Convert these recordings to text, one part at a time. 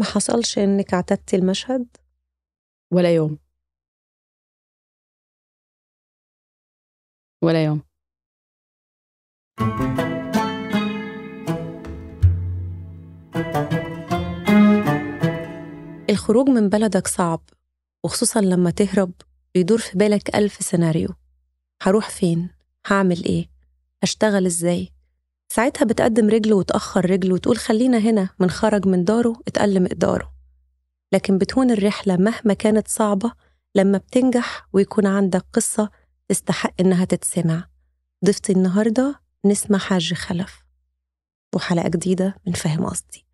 ما حصلش إنِّك اعتدتِ المشهد؟ ولا يوم. ولا يوم. الخروج من بلدك صعب وخصوصا لما تهرب بيدور في بالك ألف سيناريو هروح فين؟ هعمل إيه؟ هشتغل إزاي؟ ساعتها بتقدم رجل وتأخر رجل وتقول خلينا هنا من خرج من داره اتقل مقداره لكن بتهون الرحلة مهما كانت صعبة لما بتنجح ويكون عندك قصة تستحق إنها تتسمع ضيفتي النهاردة نسمة حاج خلف وحلقة جديدة من فاهم قصدي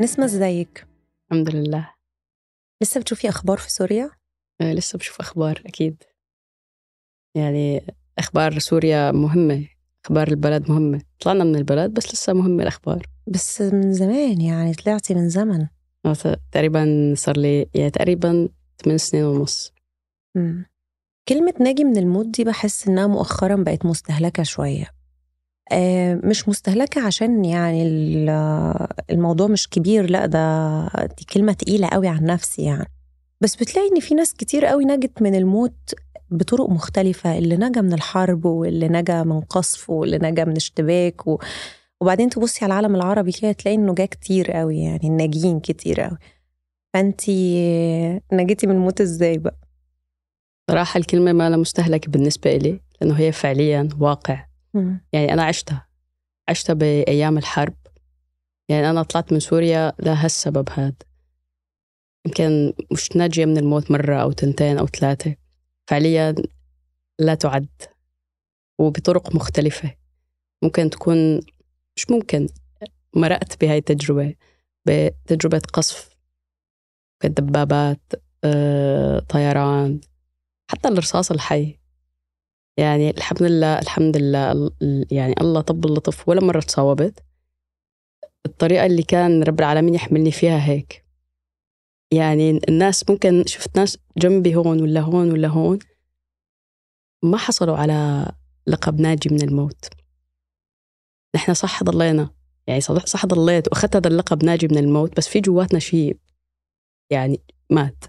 نسمة إزيك؟ الحمد لله. لسه بتشوفي أخبار في سوريا؟ آه، لسه بشوف أخبار أكيد. يعني أخبار سوريا مهمة، أخبار البلد مهمة، طلعنا من البلد بس لسه مهمة الأخبار. بس من زمان يعني طلعتي من زمن. آه، تقريبا صار لي يعني تقريبا ثمان سنين ونص. مم. كلمة ناجي من الموت دي بحس إنها مؤخرا بقت مستهلكة شوية آه، مش مستهلكة عشان يعني الموضوع مش كبير لأ ده دي كلمة تقيلة قوي عن نفسي يعني بس بتلاقي إن في ناس كتير قوي نجت من الموت بطرق مختلفة اللي نجا من الحرب واللي نجا من قصف واللي نجا من اشتباك و... وبعدين تبصي على العالم العربي كده تلاقي إنه جا كتير قوي يعني الناجين كتير قوي فأنتي نجيتي من الموت إزاي بقى؟ صراحة الكلمة ما لا مستهلكة بالنسبة إلي لأنه هي فعليا واقع. يعني أنا عشتها عشتها بأيام الحرب. يعني أنا طلعت من سوريا لهالسبب هذا. يمكن مش ناجية من الموت مرة أو تنتين أو ثلاثة. فعليا لا تعد وبطرق مختلفة. ممكن تكون مش ممكن مرقت بهاي التجربة بتجربة قصف دبابات آه، طيران حتى الرصاص الحي. يعني الحمد لله الحمد لله يعني الله طب اللطف ولا مرة تصاوبت. الطريقة اللي كان رب العالمين يحملني فيها هيك. يعني الناس ممكن شفت ناس جنبي هون ولا هون ولا هون ما حصلوا على لقب ناجي من الموت. نحن صح ضلينا يعني صح, ضليت وأخذت هذا اللقب ناجي من الموت بس في جواتنا شيء يعني مات.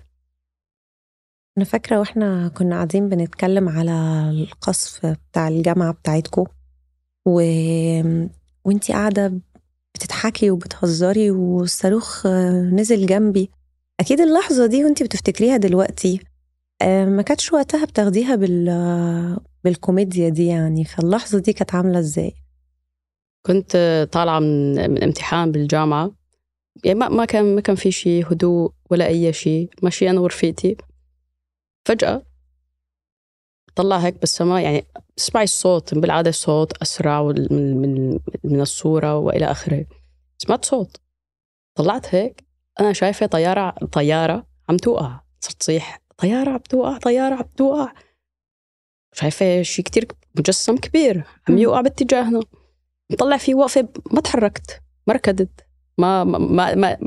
أنا فاكرة وإحنا كنا قاعدين بنتكلم على القصف بتاع الجامعة بتاعتكم و... وإنتي قاعدة بتضحكي وبتهزري والصاروخ نزل جنبي. أكيد اللحظة دي وإنتي بتفتكريها دلوقتي آه، ما كانتش وقتها بتاخديها بال... بالكوميديا دي يعني فاللحظة دي كانت عاملة إزاي؟ كنت طالعة من, من امتحان بالجامعة يعني ما كان ما كان في شيء هدوء ولا أي شيء ماشية أنا ورفيقتي. فجأة طلع هيك بالسماء يعني تسمعي الصوت بالعادة الصوت أسرع من, من, من الصورة وإلى آخره. سمعت صوت. طلعت هيك أنا شايفة طيارة طيارة عم توقع. صرت تصيح طيارة عم توقع طيارة عم توقع. شايفة شيء كتير مجسم كبير عم يوقع باتجاهنا. مطلع فيه وقفة ما تحركت ما ركضت. ما, ما, ما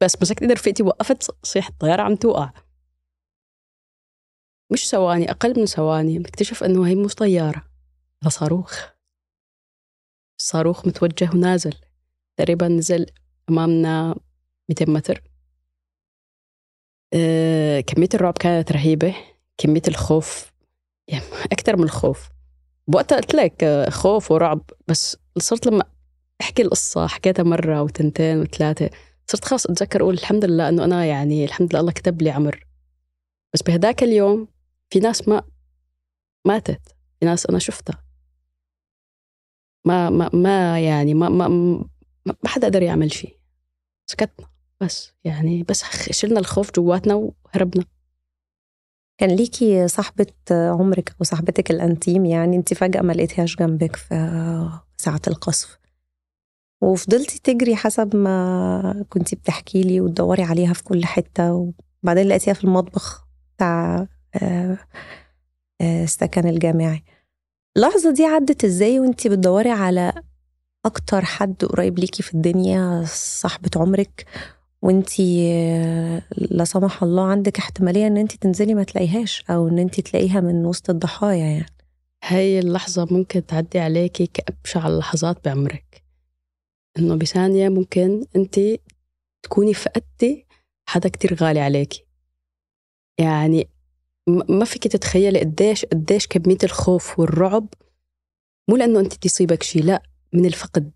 بس مسكت ايد رفيقتي وقفت صيح الطيارة عم توقع. مش ثواني أقل من ثواني بكتشف أنه هي مش طيارة هذا صاروخ. الصاروخ متوجه ونازل. تقريبا نزل أمامنا 200 متر. أه كمية الرعب كانت رهيبة. كمية الخوف يعني أكثر من الخوف. بوقتها قلت لك آه، خوف ورعب بس صرت لما أحكي القصة حكيتها مرة وتنتين وثلاثة صرت خلاص أتذكر أقول الحمد لله أنه أنا يعني الحمد لله الله كتب لي عمر. بس بهداك اليوم في ناس ما ماتت في ناس أنا شفتها. ما ما ما يعني ما ما ما حدا قدر يعمل شيء. سكتنا. بس يعني بس شلنا الخوف جواتنا وهربنا. كان ليكي صاحبة عمرك أو صاحبتك الأنتيم يعني أنت فجأة ما لقيتيهاش جنبك في ساعة القصف؟ وفضلتي تجري حسب ما كنتي بتحكي لي وتدوري عليها في كل حتة وبعدين لقيتيها في المطبخ بتاع السكن آه، آه، الجامعي. اللحظة دي عدت إزاي وانتي بتدوري على أكتر حد قريب ليكي في الدنيا صاحبة عمرك؟ وانتي آه، لا سمح الله عندك احتمالية إن انتي تنزلي ما تلاقيهاش أو إن انتي تلاقيها من وسط الضحايا يعني. هاي اللحظة ممكن تعدي عليكي كأبشع اللحظات بعمرك. إنه بثانية ممكن أنت تكوني فقدتي حدا كتير غالي عليكي. يعني ما فيك تتخيلي قديش قديش كمية الخوف والرعب. مو لأنه أنت تصيبك شيء لا من الفقد.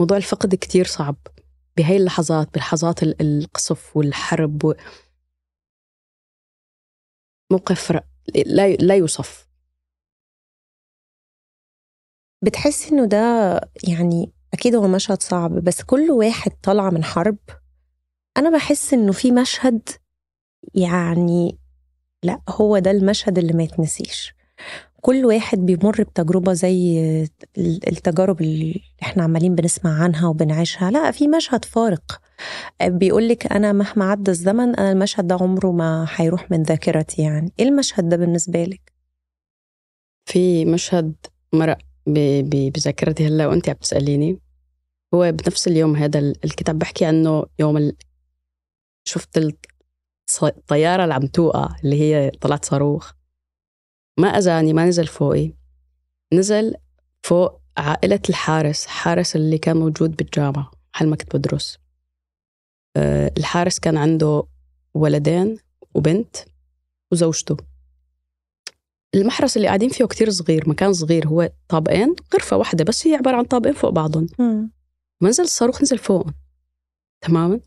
موضوع الفقد كتير صعب. بهاي اللحظات بلحظات القصف والحرب و... موقف لا لا يوصف. بتحسي إنه ده يعني أكيد هو مشهد صعب بس كل واحد طالع من حرب أنا بحس إنه في مشهد يعني لا هو ده المشهد اللي ما يتنسيش. كل واحد بيمر بتجربة زي التجارب اللي إحنا عمالين بنسمع عنها وبنعيشها. لا في مشهد فارق. بيقولك أنا مهما عدى الزمن أنا المشهد ده عمره ما هيروح من ذاكرتي يعني. إيه المشهد ده بالنسبة لك؟ في مشهد مرق بذاكرتي. هلأ وانت عم تسأليني. هو بنفس اليوم هذا الكتاب بحكي عنه يوم ال... شفت الطيارة اللي عم توقع اللي هي طلعت صاروخ. ما أذاني ما نزل فوقي. نزل فوق عائلة الحارس حارس اللي كان موجود بالجامعة محل ما كنت بدرس. أه الحارس كان عنده ولدين وبنت وزوجته. المحرس اللي قاعدين فيه كتير صغير مكان صغير هو طابقين غرفة واحدة بس هي عبارة عن طابقين فوق بعضهم. منزل الصاروخ نزل فوق. تماما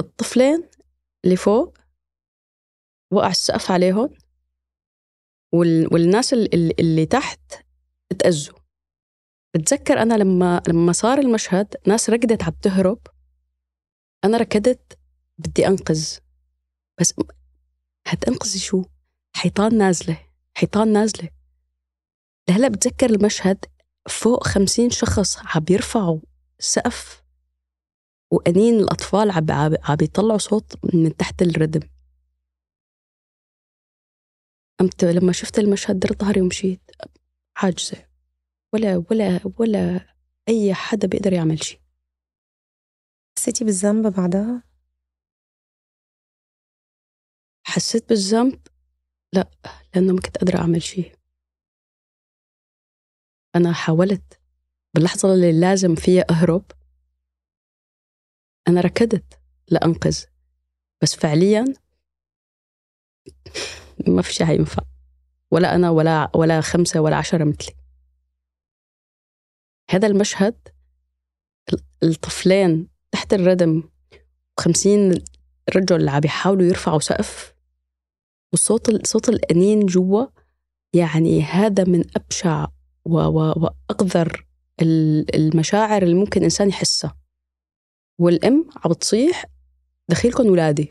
الطفلين اللي فوق وقع السقف عليهم وال... والناس اللي, تحت تأذوا بتذكر أنا لما لما صار المشهد ناس ركضت عم تهرب أنا ركضت بدي أنقذ. بس هتنقذي شو؟ حيطان نازلة حيطان نازلة. لهلأ بتذكر المشهد فوق خمسين شخص عم يرفعوا سقف وأنين الأطفال عم عم يطلعوا صوت من تحت الردم. قمت لما شفت المشهد درت ظهري ومشيت عاجزة ولا ولا ولا أي حدا بيقدر يعمل شيء. حسيتي بالذنب بعدها؟ حسيت بالذنب؟ لا لأنه ما كنت قادرة أعمل شيء. أنا حاولت باللحظة اللي لازم فيها أهرب. أنا ركضت لأنقذ. بس فعليا ما في شيء هينفع. ولا أنا ولا ولا خمسة ولا عشرة مثلي. هذا المشهد الطفلين تحت الردم وخمسين رجل عم يحاولوا يرفعوا سقف وصوت صوت الأنين جوا يعني هذا من أبشع وأقذر المشاعر اللي ممكن إنسان يحسها. والأم عم بتصيح دخيلكم ولادي.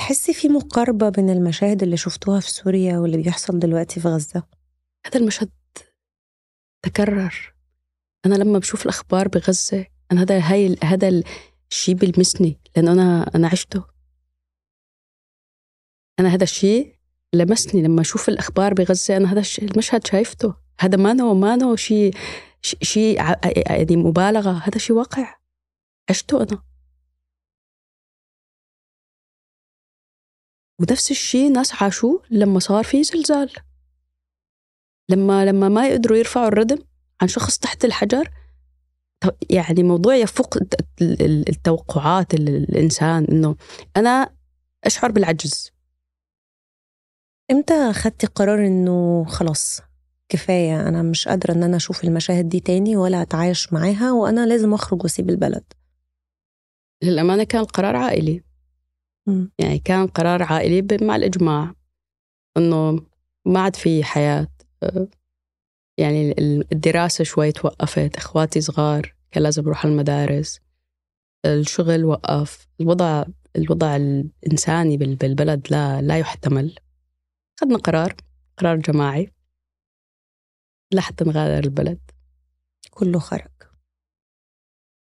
تحسي في مقاربة بين المشاهد اللي شفتوها في سوريا واللي بيحصل دلوقتي في غزة؟ هذا المشهد تكرر. أنا لما بشوف الأخبار بغزة أنا هذا هاي هذا الشيء بيلمسني لأنه أنا أنا عشته. أنا هذا الشيء لمسني. لما أشوف الأخبار بغزة أنا هذا المشهد شايفته. هذا ما نو ما نو شيء شيء يعني مبالغة. هذا شيء واقع. عشته أنا. ونفس الشيء ناس عاشوه لما صار في زلزال. لما لما ما يقدروا يرفعوا الردم عن شخص تحت الحجر يعني موضوع يفوق التوقعات الإنسان إنه أنا أشعر بالعجز. إمتى اخدتي قرار إنه خلاص كفاية أنا مش قادرة إن أنا أشوف المشاهد دي تاني ولا أتعايش معاها وأنا لازم أخرج وأسيب البلد؟ للأمانة كان قرار عائلي. يعني كان قرار عائلي مع الإجماع إنه ما عاد في حياة يعني الدراسة شوي توقفت إخواتي صغار كان لازم أروح المدارس الشغل وقف الوضع الوضع الإنساني بالبلد لا لا يحتمل. أخذنا قرار قرار جماعي لحتى نغادر البلد. كله خرج.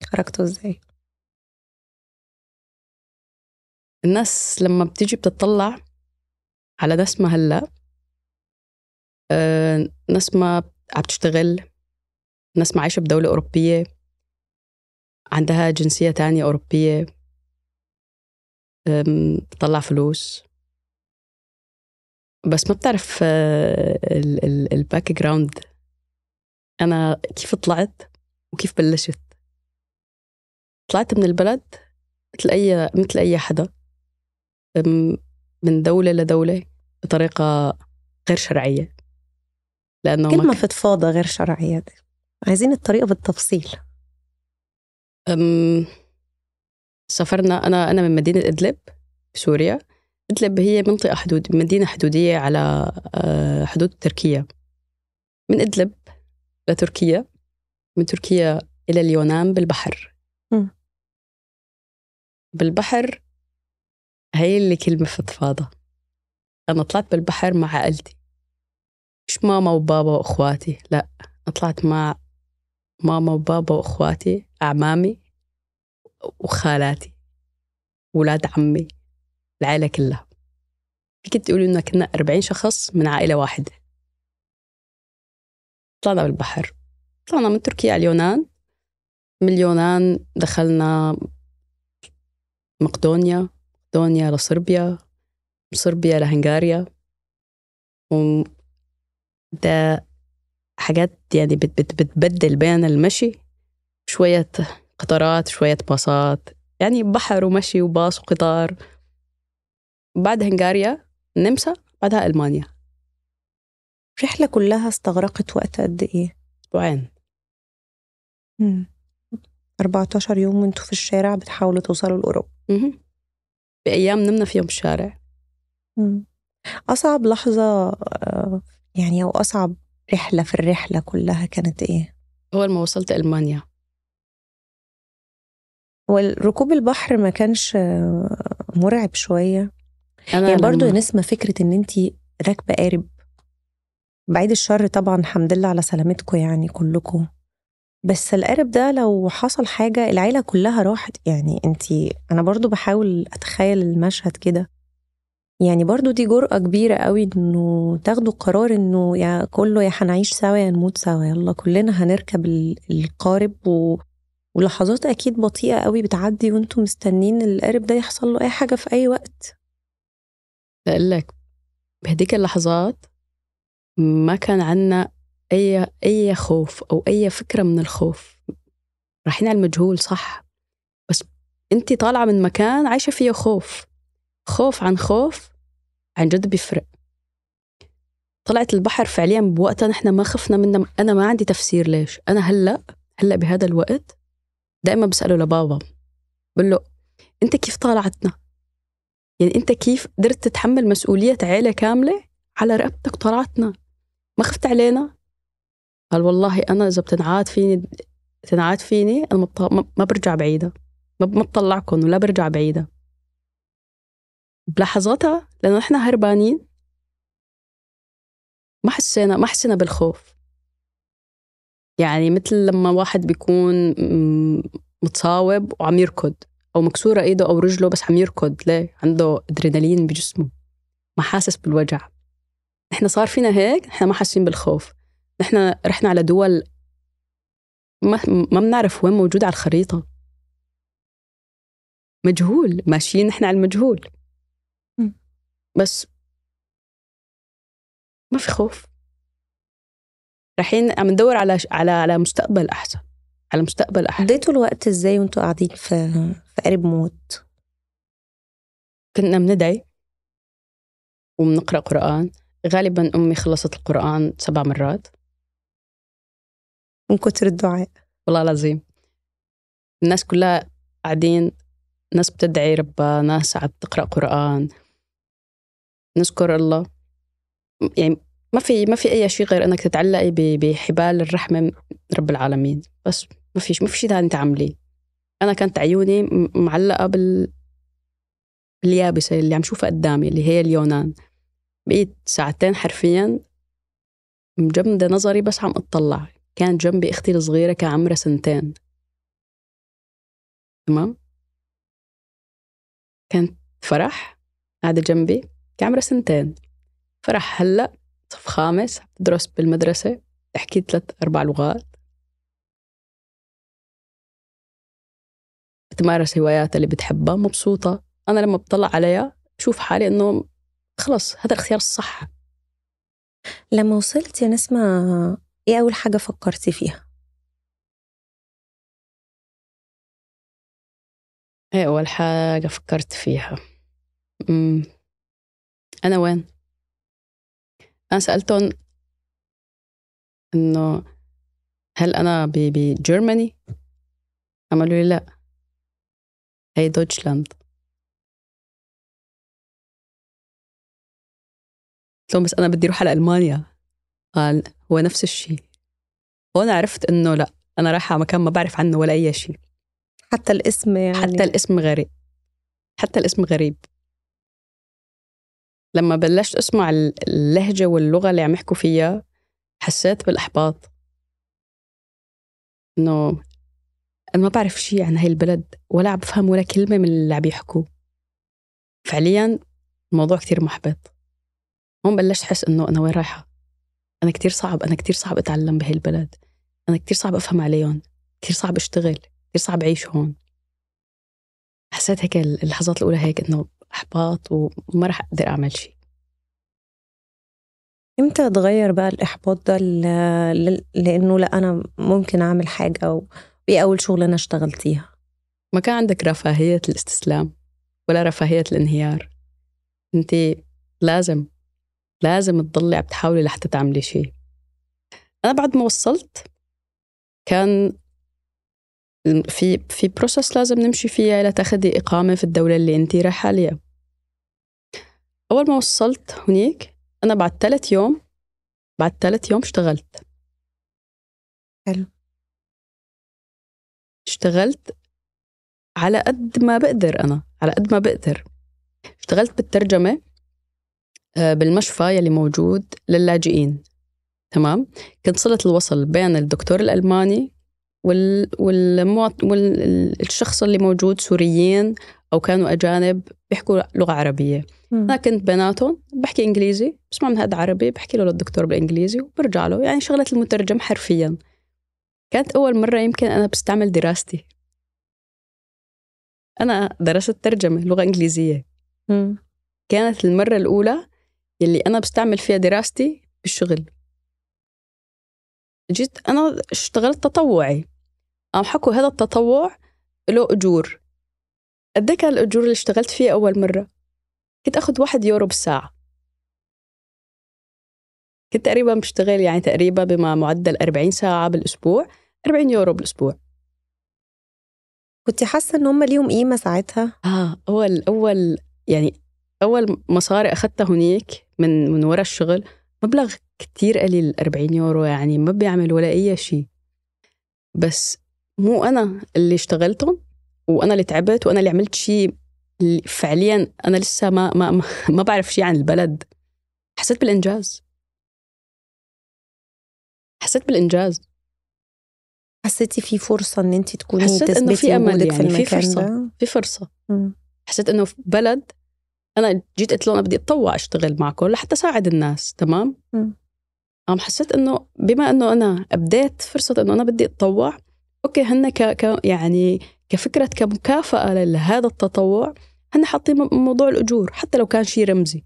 خرجتوا إزاي؟ الناس لما بتيجي بتطلع على نسمة هلا آه نسمة عم تشتغل نسمة عايشة بدولة أوروبية عندها جنسية تانية أوروبية بتطلع فلوس. بس ما بتعرف ال background أنا كيف طلعت وكيف بلشت؟ طلعت من البلد مثل أي مثل أي حدا. من دولة لدولة بطريقة غير شرعية لأنه كلمة. فضفاضة غير شرعية دي. عايزين الطريقة بالتفصيل أم... سافرنا أنا أنا من مدينة إدلب سوريا إدلب هي منطقة حدود مدينة حدودية على آه، حدود تركيا من إدلب لتركيا من تركيا إلى اليونان بالبحر م. بالبحر هي اللي كلمة فضفاضة. أنا طلعت بالبحر مع عائلتي. مش ماما وبابا وأخواتي لا أنا طلعت مع ماما وبابا وأخواتي أعمامي وخالاتي ولاد عمي العائلة كلها. فيك تقولي إنه كنا 40 شخص من عائلة واحدة. طلعنا بالبحر. طلعنا من تركيا على اليونان. من اليونان دخلنا مقدونيا. مقدونيا لصربيا صربيا لهنغاريا و ده حاجات يعني بت بت بتبدل بين المشي شوية قطارات شوية باصات. يعني بحر ومشي وباص وقطار. بعد هنغاريا النمسا بعدها ألمانيا. الرحلة كلها استغرقت وقت قد إيه؟ أسبوعين. 14 يوم وانتوا في الشارع بتحاولوا توصلوا لأوروبا. بأيام نمنا فيهم الشارع. مم. أصعب لحظة آه، يعني أو أصعب رحلة في الرحلة كلها كانت إيه؟ أول ما وصلت ألمانيا. والركوب البحر ما كانش آه، مرعب شوية. أنا يعني برضو نسمة فكرة إن أنت راكبة قارب. بعيد الشر طبعا الحمد لله على سلامتكم يعني كلكم. بس القارب ده لو حصل حاجة العيلة كلها راحت. يعني انتي أنا برضو بحاول أتخيل المشهد كده. يعني برضو دي جرأة كبيرة قوي إنه تاخدوا قرار إنه يا كله يا هنعيش سوا يا نموت سوا يلا كلنا هنركب القارب. و... ولحظات أكيد بطيئة قوي بتعدي وأنتم مستنين القارب ده يحصل له أي حاجة في أي وقت. بقول لك بهديك اللحظات ما كان عنا أي أي خوف أو أي فكرة من الخوف رايحين على المجهول صح. بس أنت طالعة من مكان عايشة فيه خوف. خوف عن خوف عن جد بيفرق. طلعت البحر فعليا بوقتها نحن ما خفنا منه. أنا ما عندي تفسير ليش. أنا هلأ هلأ بهذا الوقت دائما بسأله لبابا. بقول له أنت كيف طالعتنا؟ يعني أنت كيف قدرت تتحمل مسؤولية عيلة كاملة على رقبتك طلعتنا ما خفت علينا؟ قال والله أنا إذا بتنعاد فيني تنعاد فيني أنا ما برجع بعيدة. ما بطلعكم ولا برجع بعيدة. بلحظاتها لأنه إحنا هربانين ما حسينا ما حسينا بالخوف. يعني مثل لما واحد بيكون متصاوب وعم يركض أو مكسورة إيده أو رجله بس عم يركض ليه؟ عنده أدرينالين بجسمه. ما حاسس بالوجع. نحن صار فينا هيك نحن ما حاسين بالخوف. نحن رحنا على دول ما ما بنعرف وين موجود على الخريطة. مجهول ماشيين نحن على المجهول. بس ما في خوف. رايحين عم ندور على على على مستقبل أحسن على مستقبل احسن قضيتوا الوقت إزاي وانتوا قاعدين في في قرب موت؟ كنا بندعي وبنقرأ قرآن. غالبا أمي خلصت القرآن سبع مرات. من كتر الدعاء. والله العظيم. الناس كلها قاعدين ناس بتدعي ربها ناس عم تقرا قرآن. نذكر الله. يعني ما في ما في أي شيء غير إنك تتعلقي بحبال الرحمة من رب العالمين. بس ما فيش ما في شيء ثاني تعمليه. أنا كانت عيوني معلقة بال اليابسه اللي عم شوفها قدامي اللي هي اليونان. بقيت ساعتين حرفيا مجمدة نظري بس عم أطلع. كان جنبي أختي الصغيرة كان عمرها سنتين. تمام؟ كانت فرح قاعدة جنبي عمرها سنتين. فرح هلأ صف خامس تدرس بالمدرسة تحكي ثلاث أربع لغات. بتمارس هواياتها اللي بتحبها مبسوطة. أنا لما بطلع عليها بشوف حالي إنه خلص هذا الاختيار الصح. لما وصلت يا نسمة إيه أول حاجة فكرتي فيها؟ إيه أول حاجة فكرت فيها أمم. أنا وين؟ أنا سألتهم إنه هل أنا بجرماني؟ عملوا لي لأ هي دوتشلاند قلت لهم بس أنا بدي أروح على ألمانيا قال هو نفس الشيء هون عرفت إنه لا أنا رايحة على مكان ما بعرف عنه ولا أي شيء حتى الاسم يعني. حتى الاسم غريب. حتى الاسم غريب. لما بلشت أسمع اللهجة واللغة اللي عم يحكوا فيها حسيت بالإحباط. إنه أنا ما بعرف شيء عن هاي البلد ولا عم بفهم ولا كلمة من اللي عم يحكوا. فعليا الموضوع كتير محبط. هون بلشت أحس إنه أنا وين رايحة. أنا كتير صعب أنا كتير صعب أتعلم بهي البلد أنا كتير صعب أفهم عليهم. كتير صعب أشتغل. كتير صعب أعيش هون. حسيت هيك اللحظات الأولى هيك إنه إحباط وما راح أقدر أعمل شيء إمتى تغير بقى الإحباط ده لأنه لا أنا ممكن أعمل حاجة وإيه أول شغلانة اشتغلتيها؟ ما كان عندك رفاهية الإستسلام ولا رفاهية الانهيار. أنت لازم لازم تضلي عم تحاولي لحتى تعملي شيء أنا بعد ما وصلت كان في في بروسس لازم نمشي فيها لتاخذي إقامة في الدولة اللي أنت رايحة عليها. أول ما وصلت هنيك أنا بعد ثلاث يوم بعد ثلاث يوم اشتغلت. حلو. اشتغلت على قد ما بقدر أنا على قد ما بقدر. اشتغلت بالترجمة آه، بالمشفى يلي موجود للاجئين تمام؟ كنت صلة الوصل بين الدكتور الألماني وال... والمواط... والشخص اللي موجود سوريين أو كانوا أجانب بيحكوا لغة عربية. أنا كنت بيناتهم بحكي إنجليزي بسمع من هذا عربي بحكي له للدكتور بالإنجليزي وبرجع له. يعني شغلة المترجم حرفيا. كانت أول مرة يمكن أنا بستعمل دراستي. أنا درست ترجمة لغة إنجليزية. م. كانت المرة الأولى يلي أنا بستعمل فيها دراستي بالشغل. جيت أنا اشتغلت تطوعي. قام حكوا هذا التطوع له أجور. قد كان الأجور اللي اشتغلت فيها أول مرة؟ كنت أخذ واحد يورو بالساعة. كنت تقريبا بشتغل يعني تقريبا بما معدل 40 ساعة بالأسبوع 40 يورو بالأسبوع. كنت حاسة إن هم ليهم قيمة ساعتها؟ آه أول أول يعني أول مصاري أخذتها هنيك من من ورا الشغل مبلغ كتير قليل 40 يورو يعني ما بيعمل ولا أي شيء. بس مو أنا اللي اشتغلتهم وأنا اللي تعبت وأنا اللي عملت شيء فعليا أنا لسه ما ما ما بعرف شيء عن البلد. حسيت بالإنجاز. حسيت بالإنجاز. حسيتي في فرصة إن أنت تكوني حسيت إنه في أمل يعني في, المكان في فرصة ده. في فرصة. م. حسيت إنه في بلد أنا جيت قلت لهم بدي أتطوع أشتغل معكم لحتى ساعد الناس تمام؟ قام حسيت إنه بما إنه أنا أبديت فرصة إنه أنا بدي أتطوع okay هن ك, ك يعني كفكرة كمكافأة لهذا التطوع هن حاطين موضوع الأجور حتى لو كان شيء رمزي.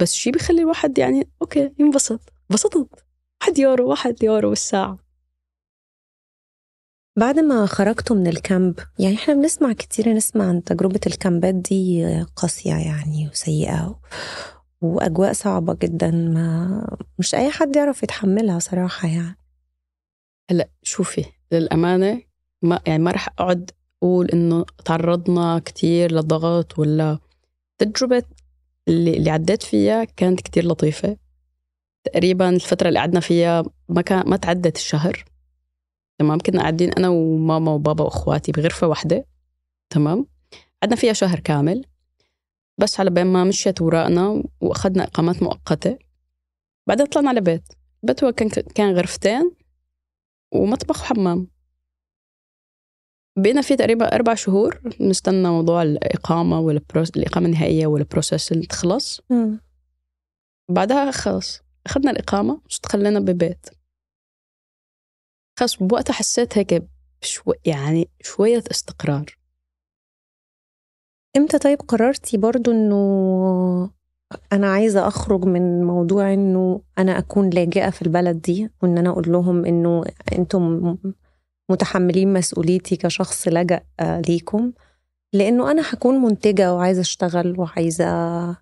بس شيء بيخلي الواحد يعني okay ينبسط بسطت. واحد يورو واحد يورو بالساعة. بعد ما خرجتوا من ال camp يعني إحنا بنسمع كتير نسمع عن تجربة الكامبات دي قاسية يعني وسيئة وأجواء صعبة جدا ما مش أي حد يعرف يتحملها صراحة يعني. هلأ شوفي للأمانة ما يعني ما رح أقعد أقول إنه تعرضنا كتير لضغط ولا تجربة اللي, اللي عديت فيها كانت كتير لطيفة. تقريبا الفترة اللي قعدنا فيها ما كان ما تعدت الشهر. تمام؟ كنا قاعدين أنا وماما وبابا وأخواتي بغرفة واحدة تمام؟ قعدنا فيها شهر كامل. بس على بين ما مشيت وراءنا وأخذنا إقامات مؤقتة. بعدها طلعنا على بيت. البيت هو كان كان غرفتين ومطبخ وحمام. بقينا فيه تقريبا أربع شهور نستنى موضوع الإقامة وال proce... الإقامة النهائية وال process اللي تخلص. م. بعدها خلص أخذنا الإقامة واستقلنا ببيت. خلص بوقتها حسيت هيك بشو يعني شوية استقرار. إمتى طيب قررتي برضو إنه أنا عايزة أخرج من موضوع إنه أنا أكون لاجئة في البلد دي وإن أنا أقول لهم إنه أنتم متحملين مسؤوليتي كشخص لجأ ليكم؟ لإنه أنا حكون منتجة وعايزة أشتغل وعايزة آه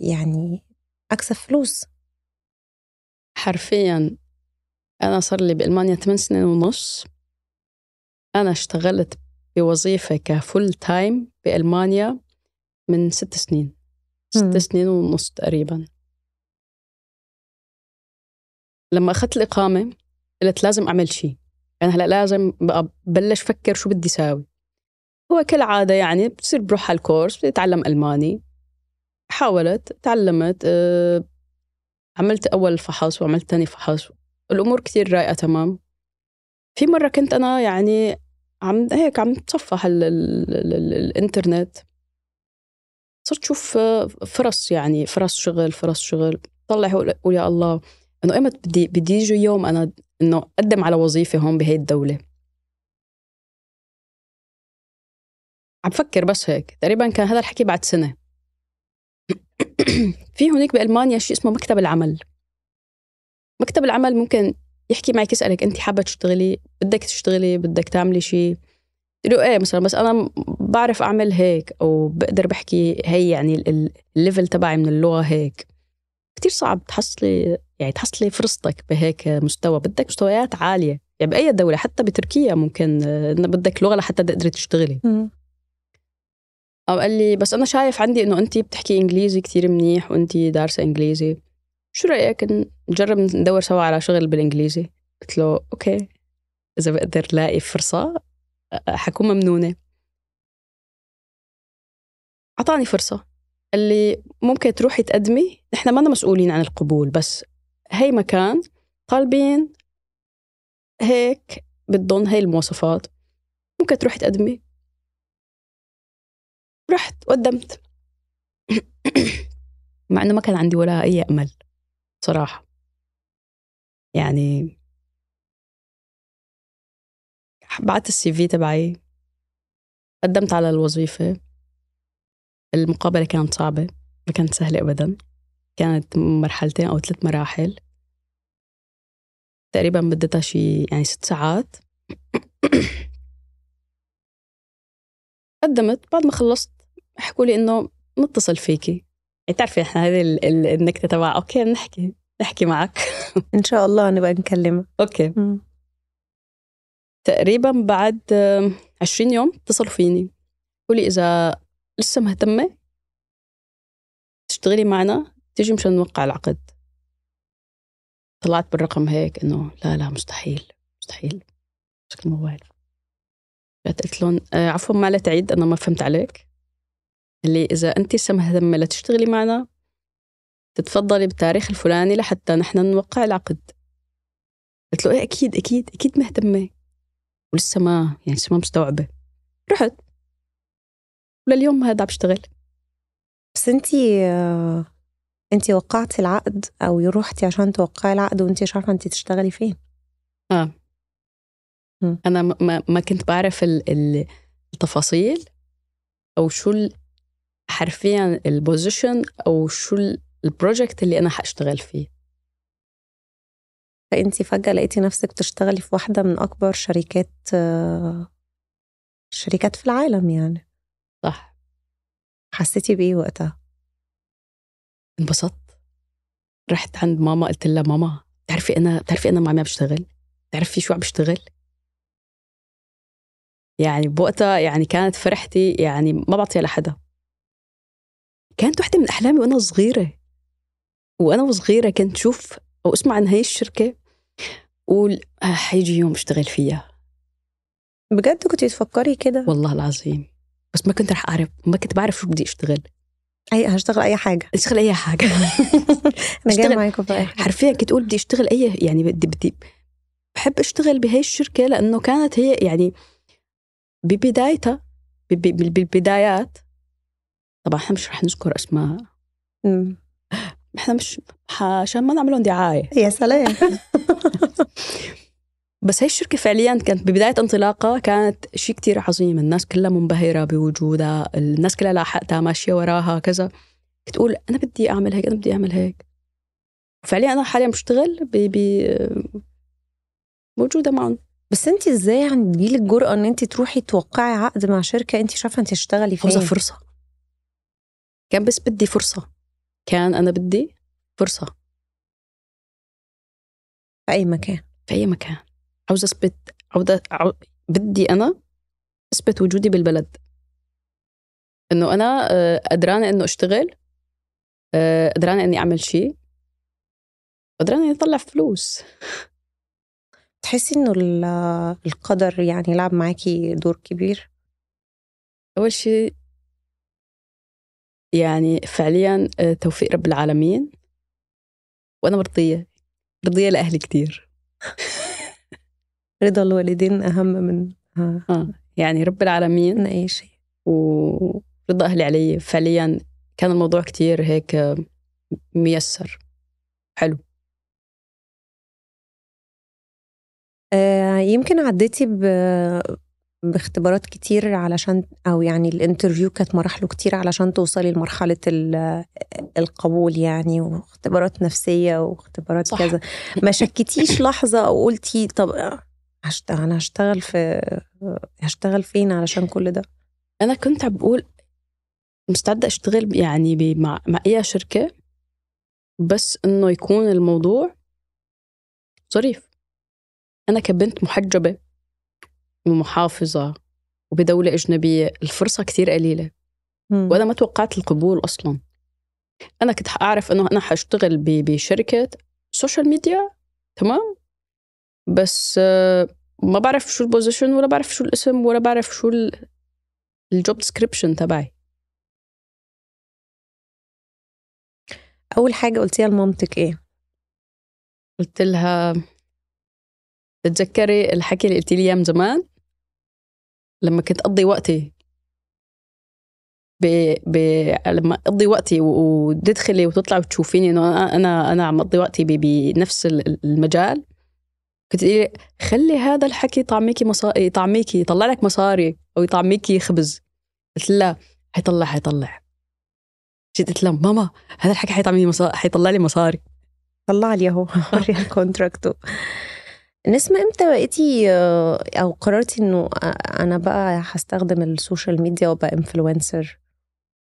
يعني أكسب فلوس. حرفيا. أنا صار لي بألمانيا 8 سنين ونص. أنا اشتغلت بوظيفة كفول تايم بألمانيا من ست سنين. ست سنين ونص تقريبا. لما أخذت الإقامة قلت لازم أعمل شيء يعني هلأ لازم بلش فكر شو بدي ساوي. هو كالعادة يعني بتصير بروح على الكورس بدي أتعلم ألماني. حاولت تعلمت أه عملت أول فحص وعملت ثاني فحص. الأمور كثير رايقة تمام؟ في مرة كنت أنا يعني عم هيك عم تصفح ال ال ال ال الإنترنت. صرت شوف فرص يعني فرص شغل فرص شغل. طلع أقول يا الله إنه إيمت بدي بدي يجي يوم أنا إنه أقدم على وظيفة هون بهي الدولة. عم فكر بس هيك. تقريبا كان هذا الحكي بعد سنة. في هناك بألمانيا شيء اسمه مكتب العمل. مكتب العمل ممكن يحكي معك يسألك أنت حابة تشتغلي بدك تشتغلي بدك تعملي شيء له إيه مثلا بس أنا بعرف أعمل هيك أو بقدر بحكي هي يعني ال level تبعي من اللغة هيك. كتير صعب تحصلي يعني تحصلي فرصتك بهيك مستوى. بدك مستويات عالية. يعني بأي دولة حتى بتركيا ممكن بدك لغة لحتى تقدري تشتغلي. أو قال لي بس أنا شايف عندي إنه أنت بتحكي إنجليزي كتير منيح وأنت دارسة إنجليزي. شو رأيك نجرب ندور سوا على شغل بالإنجليزي؟ قلت له okay. إذا بقدر لاقي فرصة حكون ممنونة. أعطاني فرصة. قال لي ممكن تروحي تقدمي نحن ما مسؤولين عن القبول بس هي مكان طالبين هيك بدهم هي المواصفات. ممكن تروحي تقدمي. رحت وقدمت مع إنه ما كان عندي ولا أي أمل. صراحة يعني بعت السي في تبعي قدمت على الوظيفة. المقابلة كانت صعبة ما كانت سهلة أبدا. كانت مرحلتين أو ثلاث مراحل. تقريبا بدتها شي يعني ست ساعات. قدمت بعد ما خلصت حكوا لي إنه متصل فيكي. تعرفي إحنا هذه النكتة تبع okay نحكي نحكي معك. إن شاء الله نبقى نكلمك. okay. م. تقريبا بعد عشرين يوم اتصلوا فيني. قولي إذا لسه مهتمة تشتغلي معنا تيجي مشان نوقع العقد. طلعت بالرقم هيك إنه لا لا مستحيل مستحيل. مسك الموبايل. قلت لهم آه، عفوا ما تعيد أنا ما فهمت عليك. اللي إذا أنت لسه مهتمة لتشتغلي معنا تتفضلي بالتاريخ الفلاني لحتى نحن نوقع العقد. قلت له إيه أكيد أكيد أكيد مهتمة ولسه ما يعني لسه ما مستوعبة. رحت. ولليوم هذا بشتغل بس أنت أنت وقعتي العقد أو رحتي عشان توقعي العقد وأنت مش عارفة أنت تشتغلي فين. آه. م. أنا ما, ما كنت بعرف التفاصيل أو شو حرفيا ال position أو شو ال project اللي أنا حأشتغل فيه. فانت فجأة لقيتي نفسك تشتغلي في واحدة من أكبر شركات شركات في العالم يعني. صح. حسيتي بإيه وقتها؟ انبسطت. رحت عند ماما قلت لها ماما بتعرفي أنا بتعرفي أنا مع مين بشتغل؟ بتعرفي شو عم بشتغل؟ يعني بوقتها يعني كانت فرحتي يعني ما بعطيها لحدا. كانت واحدة من أحلامي وأنا صغيرة. وأنا صغيرة كنت شوف أو أسمع عن هاي الشركة قول آه حيجي يوم أشتغل فيها. بجد كنت تفكري كده؟ والله العظيم. بس ما كنت رح أعرف ما كنت بعرف شو بدي أشتغل. أي هشتغل أي حاجة. أشتغل أي حاجة. أنا جاية معاكم في حرفيا كنت أقول بدي أشتغل أي يعني بدي بدي بحب أشتغل بهي الشركة لأنه كانت هي يعني ببدايتها بالبدايات طبعا إحنا مش رح نذكر أسماء. إحنا مش عشان ما نعملهم دعاية. يا سلام. بس هي الشركة فعليا كانت ببداية انطلاقها كانت شيء كتير عظيم. الناس كلها منبهرة بوجودها الناس كلها لاحقتها ماشية وراها كذا. تقول أنا بدي أعمل هيك أنا بدي أعمل هيك. فعليا أنا حاليا بشتغل ب ب موجودة معهم بس أنت إزاي يعني تجيلك جرأة إن أنت تروحي توقعي عقد مع شركة أنت شايفة أنت تشتغلي فين؟ عاوزة فرصة. كان بس بدي فرصة. كان أنا بدي فرصة. في أي مكان. في أي مكان. عاوزة أثبت عاوزة عاو... بدي أنا أثبت وجودي بالبلد. إنه أنا آه، قدرانة إنه أشتغل آه، قدرانة إني أعمل شيء. قدرانة إني أطلع فلوس. تحسي ال- القدر يعني لعب معاكي دور كبير؟ أول شيء يعني فعليا آه، توفيق رب العالمين. وأنا مرضية مرضية لأهلي كتير. رضا الوالدين أهم من آه، آه. يعني رب العالمين. من أي شيء. ورضا أهلي علي فعليا كان الموضوع كتير هيك آه، ميسر. حلو. آه، يمكن عديتي ب باختبارات كتير علشان أو يعني الانترفيو كانت مراحله كتير علشان توصلي لمرحلة ال- القبول يعني واختبارات نفسية واختبارات صح. كذا. ما شكتيش لحظة أو قلتي طب هشتغل أنا هشتغل في هشتغل فين علشان كل ده؟ أنا كنت بقول مستعدة أشتغل يعني مع مع أي شركة بس إنه يكون الموضوع ظريف. أنا كبنت محجبة. ومحافظة وبدولة أجنبية الفرصة كتير قليلة. وأنا ما توقعت القبول أصلا. أنا كنت أعرف إنه أنا حأشتغل بشركة social media تمام؟ بس آه، ما بعرف شو ال position ولا بعرف شو الاسم ولا بعرف شو ال job description تبعي. أول حاجة قلتيها لمامتك إيه؟ قلت لها تتذكري الحكي اللي قلتي لي اياه من زمان؟ لما كنت أقضي وقتي ب... ب... لما أقضي وقتي وتدخلي وتطلعي وتشوفيني إنه أنا أنا أنا عم أقضي وقتي ب... بنفس ال- المجال كنت تقولي لي خلي هذا الحكي يطعميكي مصاري يطعميكي يطلع لك مصاري أو يطعميكي خبز. قلت لا حيطلع حيطلع. جيت قلت لها ماما هذا الحكي حيطعمي مصاري حيطلع لي مصاري. طلع لي أهو وريها ال contract. نسمة إمتى بقيتي آه، أو قررتي إنه آه، أنا بقى هستخدم ال social media وأبقى influencer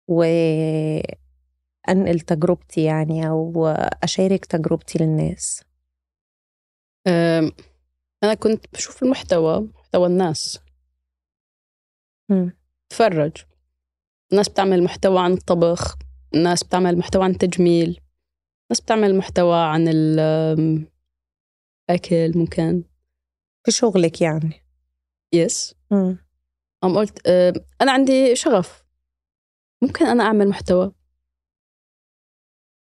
وانقل تجربتي يعني أو أشارك تجربتي للناس؟ أنا كنت بشوف المحتوى محتوى الناس. تفرج الناس بتعمل محتوى عن الطبخ الناس بتعمل محتوى عن التجميل ناس بتعمل محتوى عن الأكل ممكن. في شغلك يعني. يس. قام قلت أم، أنا عندي شغف. ممكن أنا أعمل محتوى.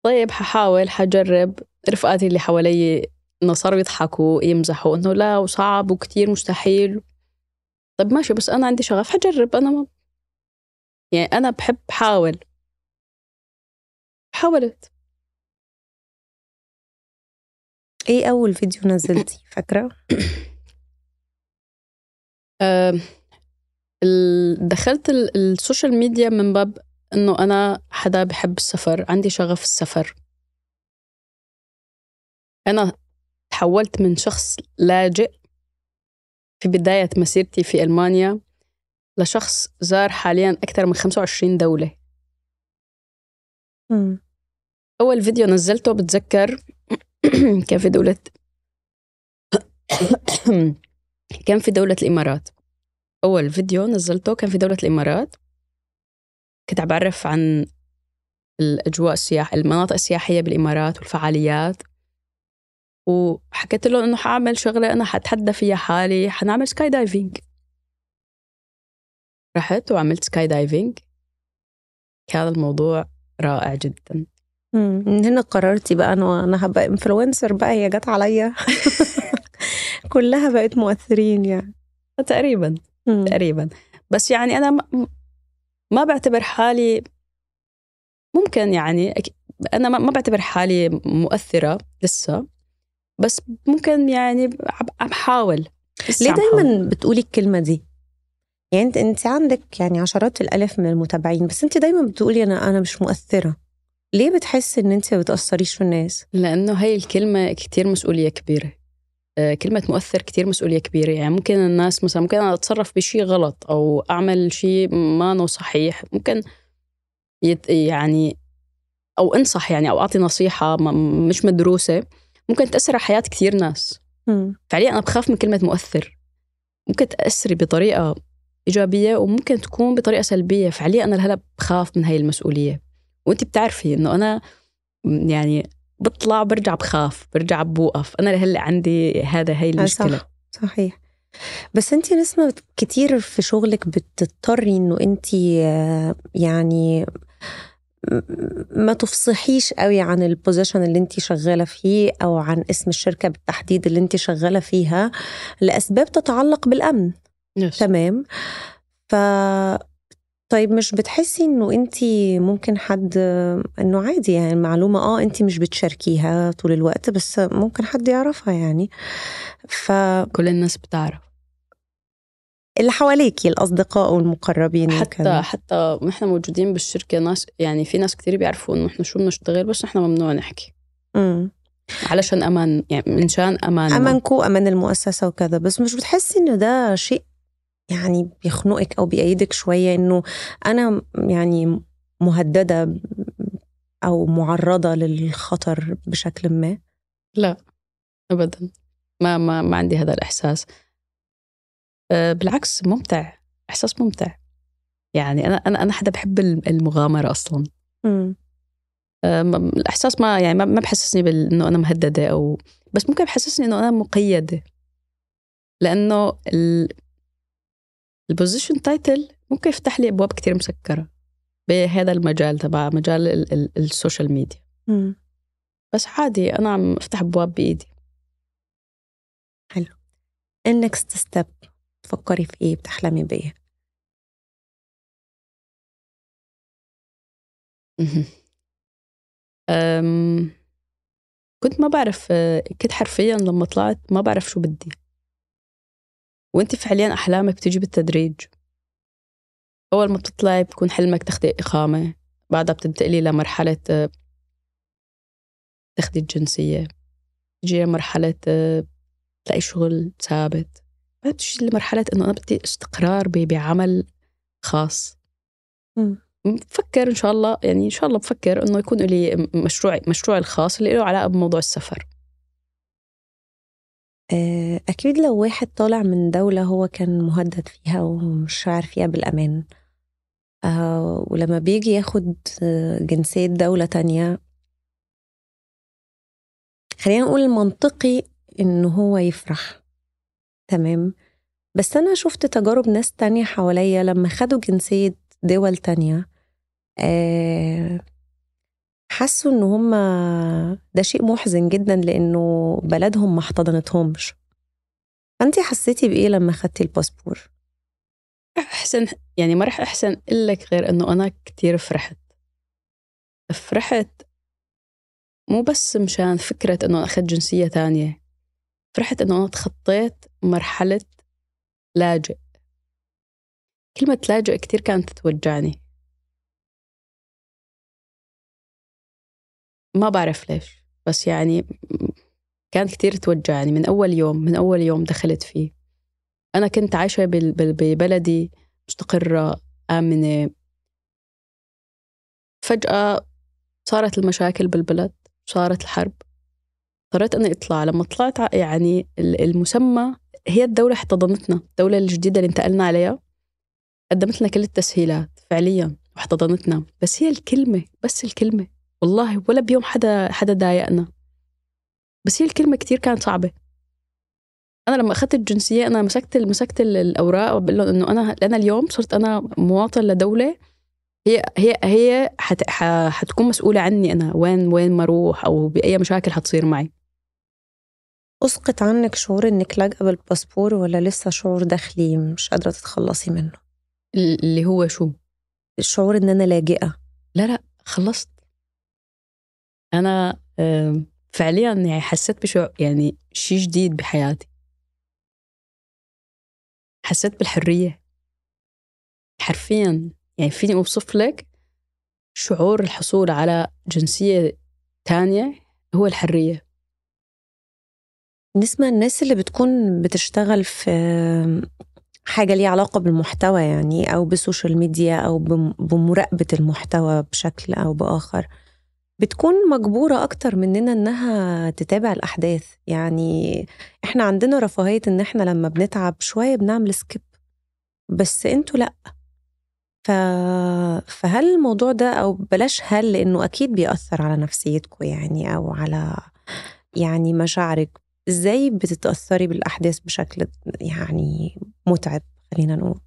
طيب ححاول حجرب. رفقاتي اللي حوالي إنه صاروا يضحكوا يمزحوا إنه لا وصعب وكتير مستحيل. طيب ماشي بس أنا عندي شغف حجرب. أنا ما يعني أنا بحب حاول. حاولت. إيه اول فيديو نزلتي؟ فاكرة؟ أم، ال- دخلت ال- ال social media من باب إنه أنا حدا بحب السفر عندي شغف السفر. أنا تحولت من شخص لاجئ في بداية مسيرتي في ألمانيا لشخص زار حاليا أكثر من 25 دولة. مم. أول فيديو نزلته بتذكر كان في دولة كان في دولة الإمارات. أول فيديو نزلته كان في دولة الإمارات. كنت عم بعرف عن الأجواء السياح المناطق السياحية بالإمارات والفعاليات. وحكيت له إنه حأعمل شغلة أنا حتحدى فيها حالي حنعمل skydiving رحت وعملت skydiving كان الموضوع رائع جدا. مم. من هنا قررتي بقى أنا أنا هبقى influencer بقى هي جت عليا كلها بقت مؤثرين يعني تقريبا مم. تقريبا بس يعني أنا ما- بعتبر حالي ممكن يعني أنا ما بعتبر حالي مؤثرة لسه بس ممكن يعني عم حاول ليه. دايما بتقولي الكلمة دي؟ يعني أنت أنت عندك يعني عشرات الالاف من المتابعين بس أنت دايما بتقولي أنا أنا مش مؤثرة ليه بتحسي إن أنت ما بتأثريش في الناس؟ لأنه هي الكلمة كتير مسؤولية كبيرة. آه، كلمة مؤثر كتير مسؤولية كبيرة. يعني ممكن الناس مثلا ممكن أنا أتصرف بشيء غلط أو أعمل شيء ما نو صحيح. ممكن يت يعني أو أنصح يعني أو أعطي نصيحة مش مدروسة. ممكن تأثر على حياة كثير ناس. فعليا أنا بخاف من كلمة مؤثر. ممكن تأثري بطريقة إيجابية وممكن تكون بطريقة سلبية. فعليا أنا هلا بخاف من هاي المسؤولية. وأنت بتعرفي إنه أنا يعني بطلع برجع بخاف برجع بوقف أنا هلا عندي هذا هي المشكلة صح. صحيح بس انت نسمة كتير في شغلك بتضطري انه انت يعني ما تفصحيش قوي عن البوزيشن اللي انت شغالة فيه أو عن اسم الشركة بالتحديد اللي انت شغالة فيها لأسباب تتعلق بالأمن yes. تمام ف طيب مش بتحسي إنه انت ممكن حد إنه عادي يعني المعلومه آه انت مش بتشاركيها طول الوقت بس ممكن حد يعرفها يعني. ف كل الناس بتعرف. اللي حواليكي الأصدقاء والمقربين حتى وكذا. حتى نحن موجودين بالشركة ناس يعني في ناس كثير بيعرفوا إنه إحنا شو بنشتغل بس نحن ممنوع نحكي. امم علشان أمان يعني منشان أمان. امانكو أمان المؤسسة وكذا بس مش بتحسي إنه ده شيء يعني بيخنقك أو بيأيدك شوية إنه أنا يعني مهددة أو معرضة للخطر بشكل ما؟ لا ابدا. ما ما ما عندي هذا الإحساس. أه بالعكس ممتع. إحساس ممتع. يعني أنا أنا أنا حدا بحب المغامرة أصلا. م. أه الإحساس ما يعني ما بحسسني بانه أنا مهددة أو بس ممكن بحسسني إنه أنا مقيدة. لأنه ال... ال position title ممكن يفتح لي أبواب كتير مسكرة بهذا المجال تبع مجال ال ال ال social media م. بس عادي أنا عم أفتح أبواب بإيدي. حلو. ال next step تفكري في إيه بتحلمي بايه أم كنت ما بعرف كنت حرفيا لما طلعت ما بعرف شو بدي. وانت فعليا أحلامك بتيجي بالتدريج. أول ما بتطلعي بكون حلمك تاخدي إقامة بعدها بتنتقلي لمرحلة تاخدي الجنسية تجي مرحله تلاقي شغل ثابت. بعد بتجي لمرحلة إنه أنا بدي استقرار بعمل خاص. بفكر إن شاء الله يعني إن شاء الله بفكر إنه يكون لي مشروع مشروعي الخاص اللي له علاقة بموضوع السفر. أكيد لو واحد طالع من دولة هو كان مهدد فيها ومش شاعر فيها بالأمان. آه، ولما بيجي ياخد جنسية دولة تانية خلينا نقول المنطقي إنه هو يفرح. تمام؟ بس أنا شفت تجارب ناس تانية حواليا لما خدوا جنسية دول تانية آه حسوا إن هم ده شيء محزن جدا لأنه بلدهم ما احتضنتهمش. فانت حسيتي بإيه لما خدتي الباسبور؟ أحسن يعني ما رح أحسن لك غير إنه أنا كتير فرحت. فرحت مو بس مشان فكرة إنه أخذت جنسية تانية فرحت إنه أنا تخطيت مرحلة لاجئ. كلمة لاجئ كتير كانت توجعني ما بعرف ليش بس يعني كانت كتير توجعني من أول يوم من أول يوم دخلت فيه. أنا كنت عايشة ببلدي مستقرة آمنة. فجأة صارت المشاكل بالبلد صارت الحرب. اضطريت أني أطلع. لما طلعت يعني المسمى هي الدولة احتضنتنا الدولة الجديدة اللي انتقلنا عليها قدمت لنا كل التسهيلات فعليا واحتضنتنا. بس هي الكلمة بس الكلمة. والله ولا بيوم حدا حدا ضايقنا. بس هي الكلمة كتير كانت صعبة. أنا لما أخذت الجنسية أنا مسكت مسكت الأوراق وبقول لهم إنه أنا أنا اليوم صرت أنا مواطن لدولة هي هي هي حت حتكون مسؤولة عني أنا وين وين ما أروح أو بأي مشاكل حتصير معي. أسقط عنك شعور إنك لاجئة بالباسبور ولا لسه شعور داخلي مش قادرة تتخلصي منه؟ اللي هو شو؟ الشعور إن أنا لاجئة. لا لا خلصت. أنا فعليا يعني حسيت بشو يعني شيء جديد بحياتي. حسيت بالحرية. حرفيا يعني فيني أوصف لك شعور الحصول على جنسية تانية هو الحرية. نسمع الناس اللي بتكون بتشتغل في حاجة ليها علاقة بالمحتوى يعني أو بالسوشيال ميديا أو بمراقبة المحتوى بشكل أو بآخر بتكون مجبورة أكتر مننا إنها تتابع الأحداث. يعني إحنا عندنا رفاهية إن إحنا لما بنتعب شوية بنعمل سكيب بس أنتوا لأ. ف... فهل الموضوع ده أو بلاش هل لأنه أكيد بيأثر على نفسيتكم يعني أو على يعني مشاعرك. إزاي بتتأثري بالأحداث بشكل يعني متعب خلينا نقول؟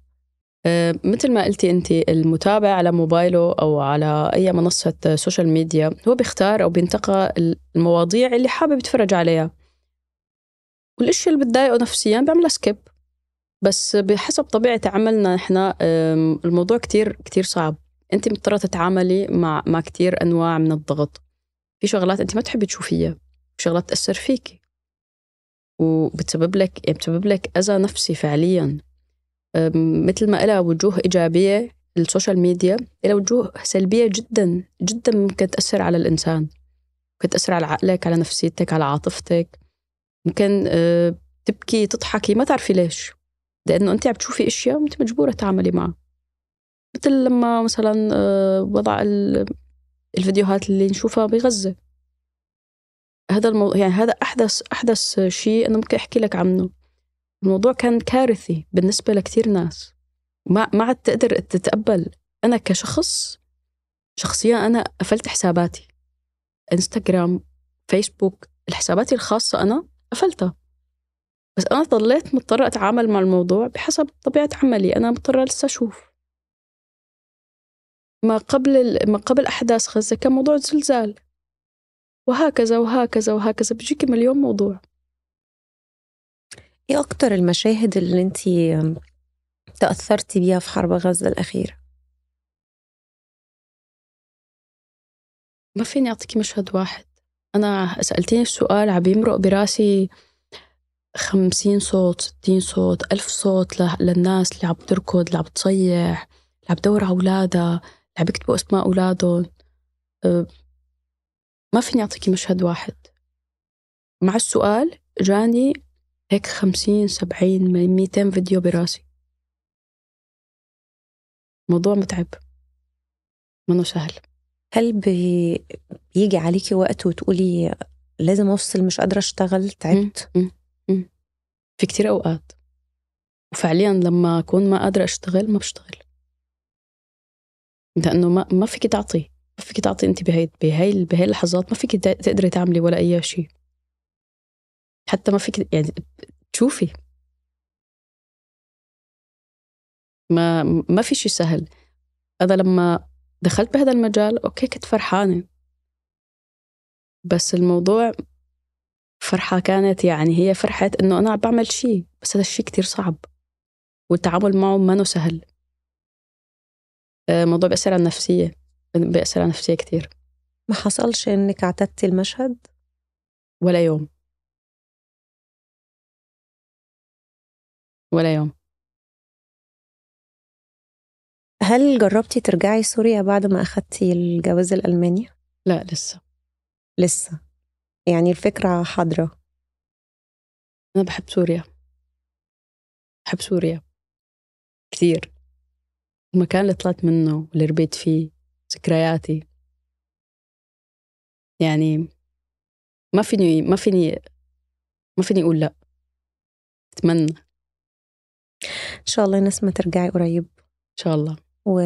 مثل ما قلتي أنت المتابع على موبايله أو على أي منصة social media هو بيختار أو بينتقى المواضيع اللي حابب يتفرج عليها. والاشياء اللي بتضايقه نفسيا بيعملها skip بس بحسب طبيعة عملنا إحنا الموضوع كتير كتير صعب. انت مضطرة تتعاملي مع مع كتير أنواع من الضغط. في شغلات انت ما تحبي تشوفيها. في شغلات تأثر فيكي. وبتسبب لك يعني بتسبب لك أذى نفسي فعليا. مثل ما لها وجوه إيجابية ال social media لها وجوه سلبية جدا جدا ممكن تأثر على الإنسان. ممكن تأثر على عقلك على نفسيتك على عاطفتك. ممكن أه، تبكي تضحكي ما تعرفي ليش. لأنه أنت عم تشوفي أشياء وأنت مجبورة تعملي معها. مثل لما مثلا أه، وضع الفيديوهات اللي نشوفها بغزة. هذا الموضوع يعني هذا أحدث أحدث شيء أنا ممكن أحكي لك عنه. الموضوع كان كارثي بالنسبة لكثير ناس. ما ما عاد تقدر تتقبل. أنا كشخص شخصيا أنا قفلت حساباتي. إنستغرام فيسبوك الحسابات الخاصة أنا قفلتها. بس أنا ضليت مضطرة أتعامل مع الموضوع بحسب طبيعة عملي. أنا مضطرة لسه أشوف. ما قبل ما قبل أحداث غزة كان موضوع زلزال. وهكذا وهكذا وهكذا. بيجيك مليون موضوع. إيه أكتر المشاهد اللي انت تأثرتي بيها في حرب غزة الأخيرة؟ ما فيني أعطيكي مشهد واحد. أنا سألتيني السؤال عم يمرق براسي خمسين صوت ستين صوت ألف صوت للناس اللي عم تركض اللي عم تصيح اللي عم تدور على أولادها اللي عم يكتبوا أسماء أولادهم. أه، ما فيني أعطيكي مشهد واحد. مع السؤال جاني هيك خمسين سبعين ميتين فيديو براسي. موضوع متعب. منه سهل. هل بي... بيجي عليكي وقت وتقولي لازم أفصل مش قادرة أشتغل تعبت؟ م- م- م. في كتير أوقات. وفعليا لما أكون ما قادرة أشتغل ما بشتغل. لأنه ما ما فيك تعطي. ما فيك تعطي انت بهي بهي بهي اللحظات ما فيك تقدري تعملي ولا أي شيء. حتى ما فيك يعني تشوفي. ما ما في شيء سهل. أنا لما دخلت بهذا المجال أوكي كنت فرحانة. بس الموضوع فرحة كانت يعني هي فرحة إنه أنا عم بعمل شيء بس هذا الشيء كتير صعب. والتعامل معه ما سهل. الموضوع آه، بيأثر على النفسية. بيأثر على نفسية كتير. ما حصلش إنك اعتدتي المشهد؟ ولا يوم. ولا يوم. هل جربتي ترجعي سوريا بعد ما أخدتي الجواز الألماني؟ لا لسه. لسه. يعني الفكرة حاضرة. أنا بحب سوريا. بحب سوريا. كثير المكان اللي طلعت منه واللي ربيت فيه ذكرياتي. يعني ما فيني ما فيني ما فيني أقول لأ. أتمنى. إن شاء الله نسمة ترجعي قريب. إن شاء الله. و...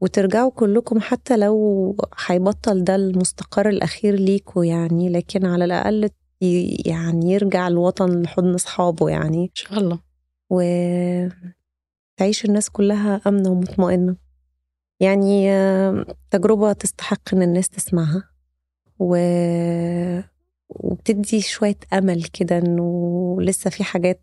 وترجعوا كلكم حتى لو هيبطل ده المستقر الأخير ليكوا يعني لكن على الأقل يعني يرجع الوطن لحضن أصحابه يعني. إن شاء الله. وتعيش الناس كلها آمنة ومطمئنة. يعني تجربة تستحق إن الناس تسمعها. و... وبتدي شوية أمل كده إنه لسه في حاجات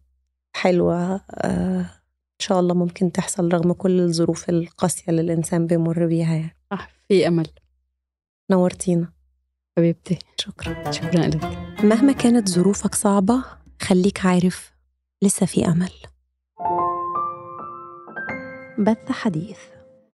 حلوة آه، إن شاء الله ممكن تحصل رغم كل الظروف القاسية اللي الإنسان بيمر بيها يعني. صح في أمل. نورتينا. حبيبتي. شكرا. شكرا لك. مهما كانت ظروفك صعبة خليك عارف لسه في أمل. بث حديث.